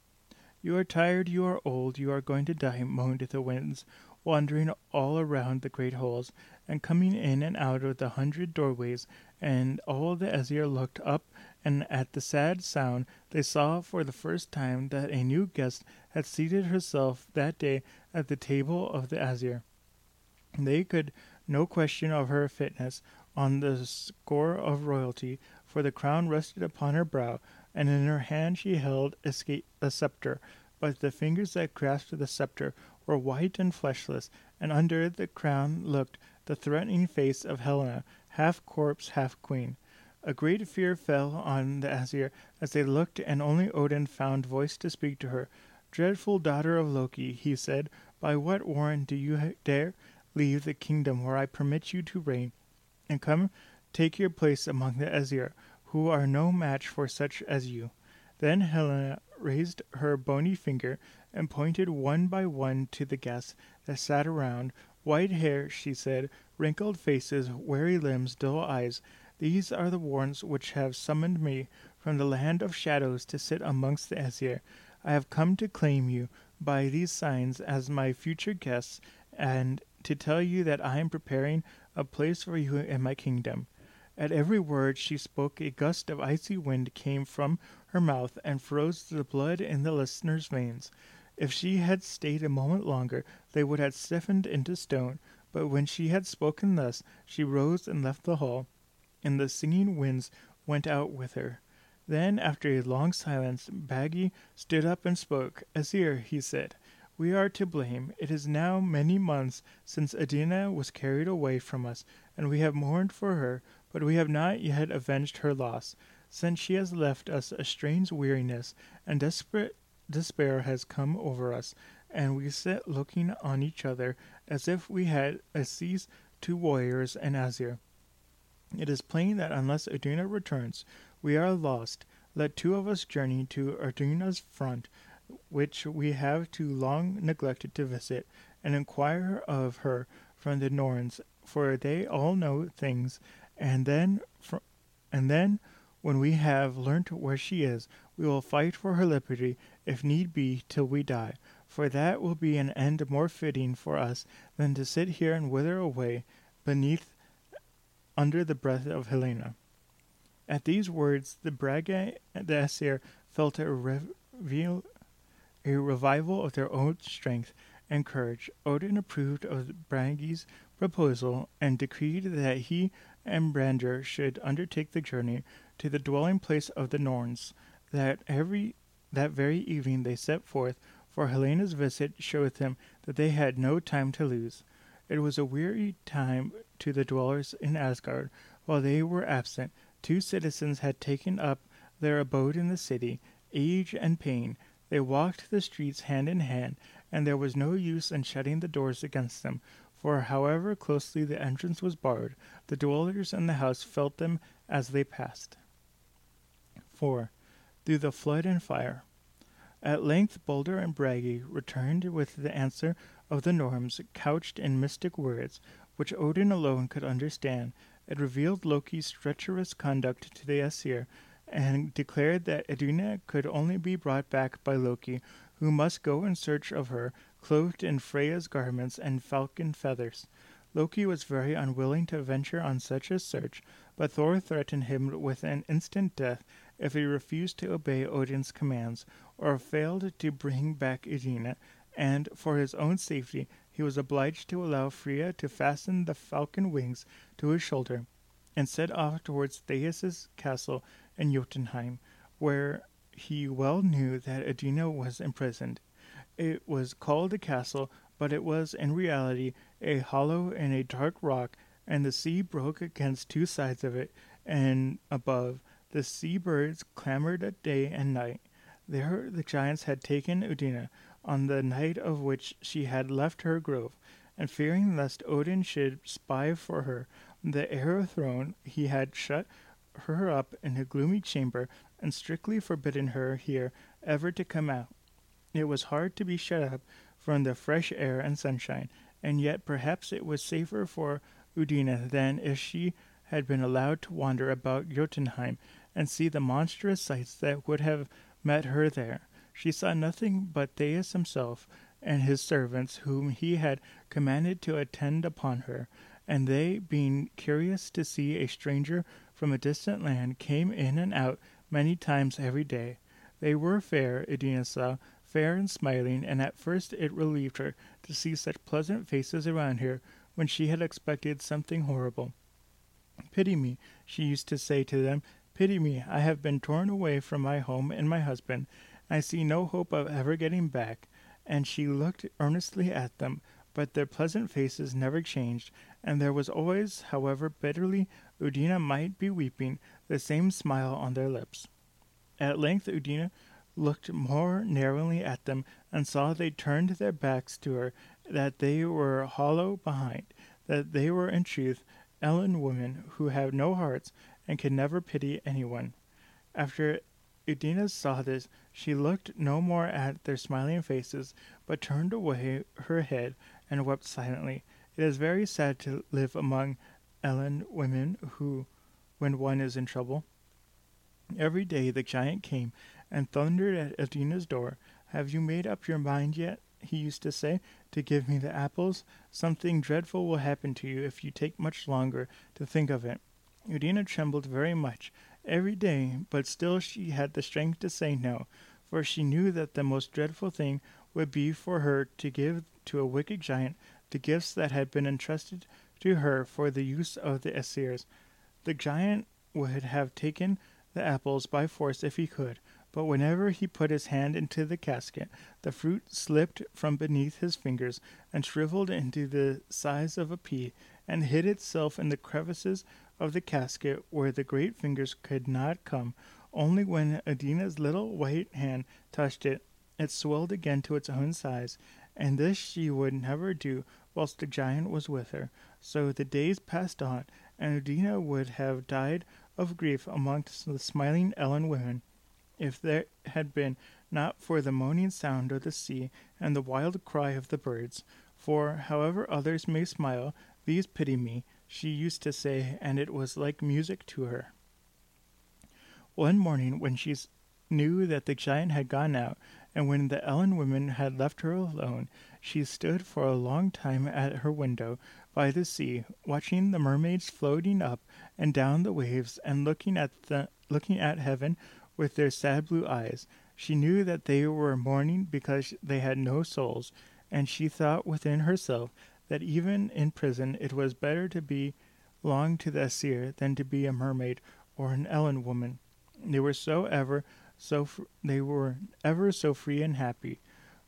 You are tired, you are old, you are going to die, moaned the winds, wandering all around the great halls, and coming in and out of the hundred doorways, and all the Aesir looked up, and at the sad sound they saw for the first time that a new guest had seated herself that day at the table of the Aesir. They could no question of her fitness on the score of royalty, for the crown rested upon her brow, and in her hand she held a sceptre, but the fingers that grasped the sceptre were white and fleshless, and under the crown looked the threatening face of Helena, half corpse, half queen. A great fear fell on the Aesir as they looked, and only Odin found voice to speak to her. Dreadful daughter of Loki, he said, by what warrant do you dare leave the kingdom where I permit you to reign, and come take your place among the Aesir, who are no match for such as you? Then Helena raised her bony finger and pointed one by one to the guests that sat around. White hair, she said, wrinkled faces, weary limbs, dull eyes. These are the warrants which have summoned me from the land of shadows to sit amongst the Aesir. I have come to claim you by these signs as my future guests, and to tell you that I am preparing a place for you in my kingdom. At every word she spoke, a gust of icy wind came from her mouth and froze the blood in the listeners' veins. If she had stayed a moment longer, they would have stiffened into stone. But when she had spoken thus, she rose and left the hall, and the singing winds went out with her. Then, after a long silence, Bragi stood up and spoke. Aesir, he said, we are to blame. It is now many months since Iduna was carried away from us, and we have mourned for her, but we have not yet avenged her loss. Since she has left us, a strange weariness and desperate despair has come over us, and we sit looking on each other as if we had seized two warriors and Aesir. It is plain that unless Iduna returns, we are lost. Let two of us journey to Iduna's front, which we have too long neglected to visit, and inquire of her from the Norns, for they all know things, and then, fr- and then, when we have learnt where she is, we will fight for her liberty, if need be, till we die, for that will be an end more fitting for us than to sit here and wither away beneath under the breath of Helena. At these words, the Bragi and the Aesir felt a, reveal, a revival of their own strength and courage. Odin approved of Bragi's proposal and decreed that he and Brandur should undertake the journey to the dwelling place of the Norns. That every that very evening they set forth, for Helena's visit showed them that they had no time to lose. It was a weary time to the dwellers in Asgard. While they were absent, two citizens had taken up their abode in the city, age and pain. They walked the streets hand in hand, and there was no use in shutting the doors against them, for however closely the entrance was barred, the dwellers in the house felt them as they passed. 4. Through the flood and fire. At length Balder and Bragi returned with the answer of the Norns, couched in mystic words, which Odin alone could understand. It revealed Loki's treacherous conduct to the Aesir, and declared that Iduna could only be brought back by Loki, who must go in search of her, clothed in Freya's garments and falcon feathers. Loki was very unwilling to venture on such a search, but Thor threatened him with an instant death if he refused to obey Odin's commands or failed to bring back Iduna, and for his own safety he was obliged to allow Freya to fasten the falcon wings to his shoulder. and set off towards Thais' castle in Jotunheim, where he well knew that Iduna was imprisoned. It was called a castle, but it was in reality a hollow in a dark rock, and the sea broke against two sides of it, and above, the sea birds clamored day and night. There the giants had taken Iduna, on the night of which she had left her grove, and fearing lest Odin should spy for her the arrow thrown, he had shut her up in a gloomy chamber and strictly forbidden her here ever to come out. It was hard to be shut up from the fresh air and sunshine, and yet perhaps it was safer for Iduna than if she had been allowed to wander about Jotunheim and see the monstrous sights that would have met her there. She saw nothing but Thais himself and his servants, whom he had commanded to attend upon her, and they, being curious to see a stranger from a distant land, came in and out many times every day. They were fair, Iduna saw, fair and smiling, and at first it relieved her to see such pleasant faces around her when she had expected something horrible. Pity me, she used to say to them, pity me, I have been torn away from my home and my husband. I see no hope of ever getting back. And she looked earnestly at them, but their pleasant faces never changed, and there was always, however bitterly Iduna might be weeping, the same smile on their lips. At length Iduna looked more narrowly at them, and saw they turned their backs to her, that they were hollow behind, that they were in truth Ellen women who have no hearts and can never pity anyone. After Iduna saw this, she looked no more at their smiling faces, but turned away her head and wept silently. It is very sad to live among Ellen women who, when one is in trouble. Every day the giant came and thundered at Iduna's door. Have you made up your mind yet? He used to say, to give me the apples. Something dreadful will happen to you if you take much longer to think of it. Iduna trembled very much every day, but still she had the strength to say no, for she knew that the most dreadful thing would be for her to give to a wicked giant the gifts that had been entrusted to her for the use of the Aesir. The giant would have taken the apples by force if he could, but whenever he put his hand into the casket, the fruit slipped from beneath his fingers and shriveled into the size of a pea, and hid itself in the crevices of the casket where the great fingers could not come. Only when Iduna's little white hand touched it, it swelled again to its own size, and this she would never do whilst the giant was with her. So the days passed on, and Iduna would have died of grief amongst the smiling Ellen women, if there had been not for the moaning sound of the sea and the wild cry of the birds. For, however others may smile, these pity me, she used to say, and it was like music to her. One morning, when she knew that the giant had gone out, and when the Ellen women had left her alone, she stood for a long time at her window by the sea, watching the mermaids floating up and down the waves, and looking at the looking at heaven with their sad blue eyes. She knew that they were mourning because they had no souls, and she thought within herself that even in prison it was better to belong to the Aesir than to be a mermaid or an Ellen woman. They were so ever so fr- they were ever so free and happy.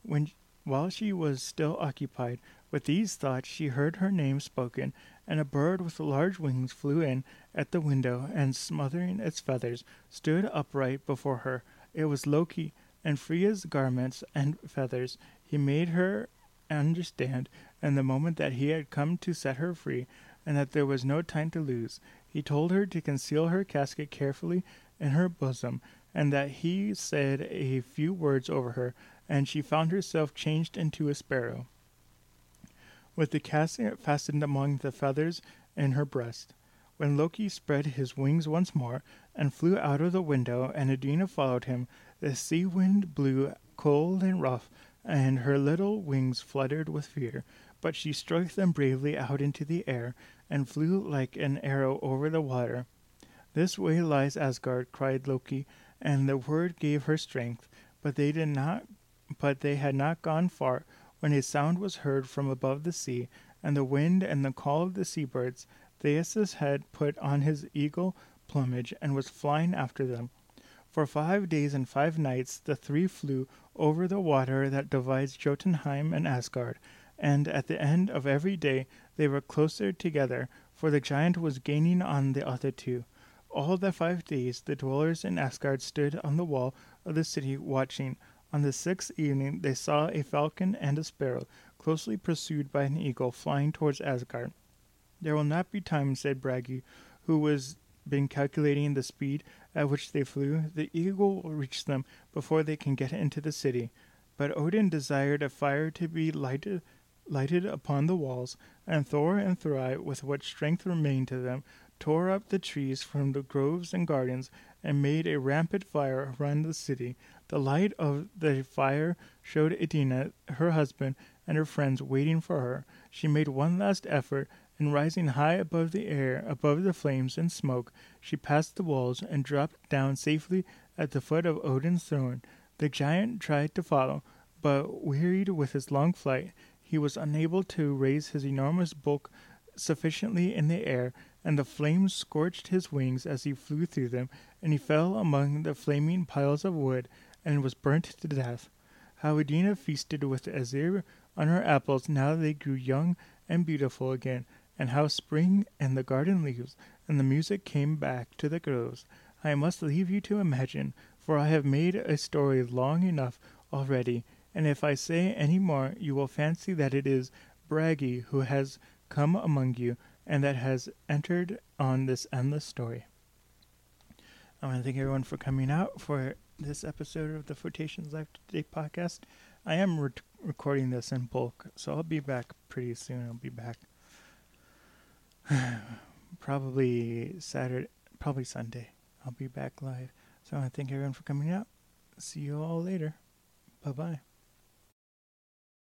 When while she was still occupied with these thoughts, she heard her name spoken, and a bird with large wings flew in at the window, and smothering its feathers, stood upright before her. It was Loki, and Freya's garments and feathers, he made her understand in the moment that he had come to set her free, and that there was no time to lose. He told her to conceal her casket carefully in her bosom, and that he said a few words over her, and she found herself changed into a sparrow, with the casket fastened among the feathers in her breast. When Loki spread his wings once more and flew out of the window, and Iduna followed him, the sea wind blew cold and rough, and her little wings fluttered with fear. But she struck them bravely out into the air, and flew like an arrow over the water. This way lies Asgard, cried Loki, and the word gave her strength. But they did not but they had not gone far when a sound was heard from above the sea, and the wind and the call of the sea birds. Theseus had put on his eagle plumage and was flying after them. For five days and five nights the three flew over the water that divides Jotunheim and Asgard, and at the end of every day they were closer together, for the giant was gaining on the other two. All the five days the dwellers in Asgard stood on the wall of the city watching. On the sixth evening they saw a falcon and a sparrow, closely pursued by an eagle, flying towards Asgard. There will not be time, said Bragi, who was been calculating the speed at which they flew, the eagle will reach them before they can get into the city. But Odin desired a fire to be lighted, lighted upon the walls, and Thor and Thri, with what strength remained to them, tore up the trees from the groves and gardens, and made a rampant fire around the city. The light of the fire showed Iduna, her husband, and her friends waiting for her. She made one last effort, and rising high above the air, above the flames and smoke, she passed the walls and dropped down safely at the foot of Odin's throne. The giant tried to follow, but wearied with his long flight, he was unable to raise his enormous bulk sufficiently in the air, and the flames scorched his wings as he flew through them, and he fell among the flaming piles of wood and was burnt to death. How Iduna feasted with Aesir on her apples now they grew young and beautiful again, and how spring and the garden leaves and the music came back to the groves, I must leave you to imagine, for I have made a story long enough already, and if I say any more, you will fancy that it is Bragi who has come among you and that has entered on this endless story. I want to thank everyone for coming out for this episode of the Photations Life Today podcast. I am re- recording this in bulk, so I'll be back pretty soon. I'll be back (sighs) probably Saturday, probably Sunday. I'll be back live. So I want to thank everyone for coming out. See you all later. Bye bye.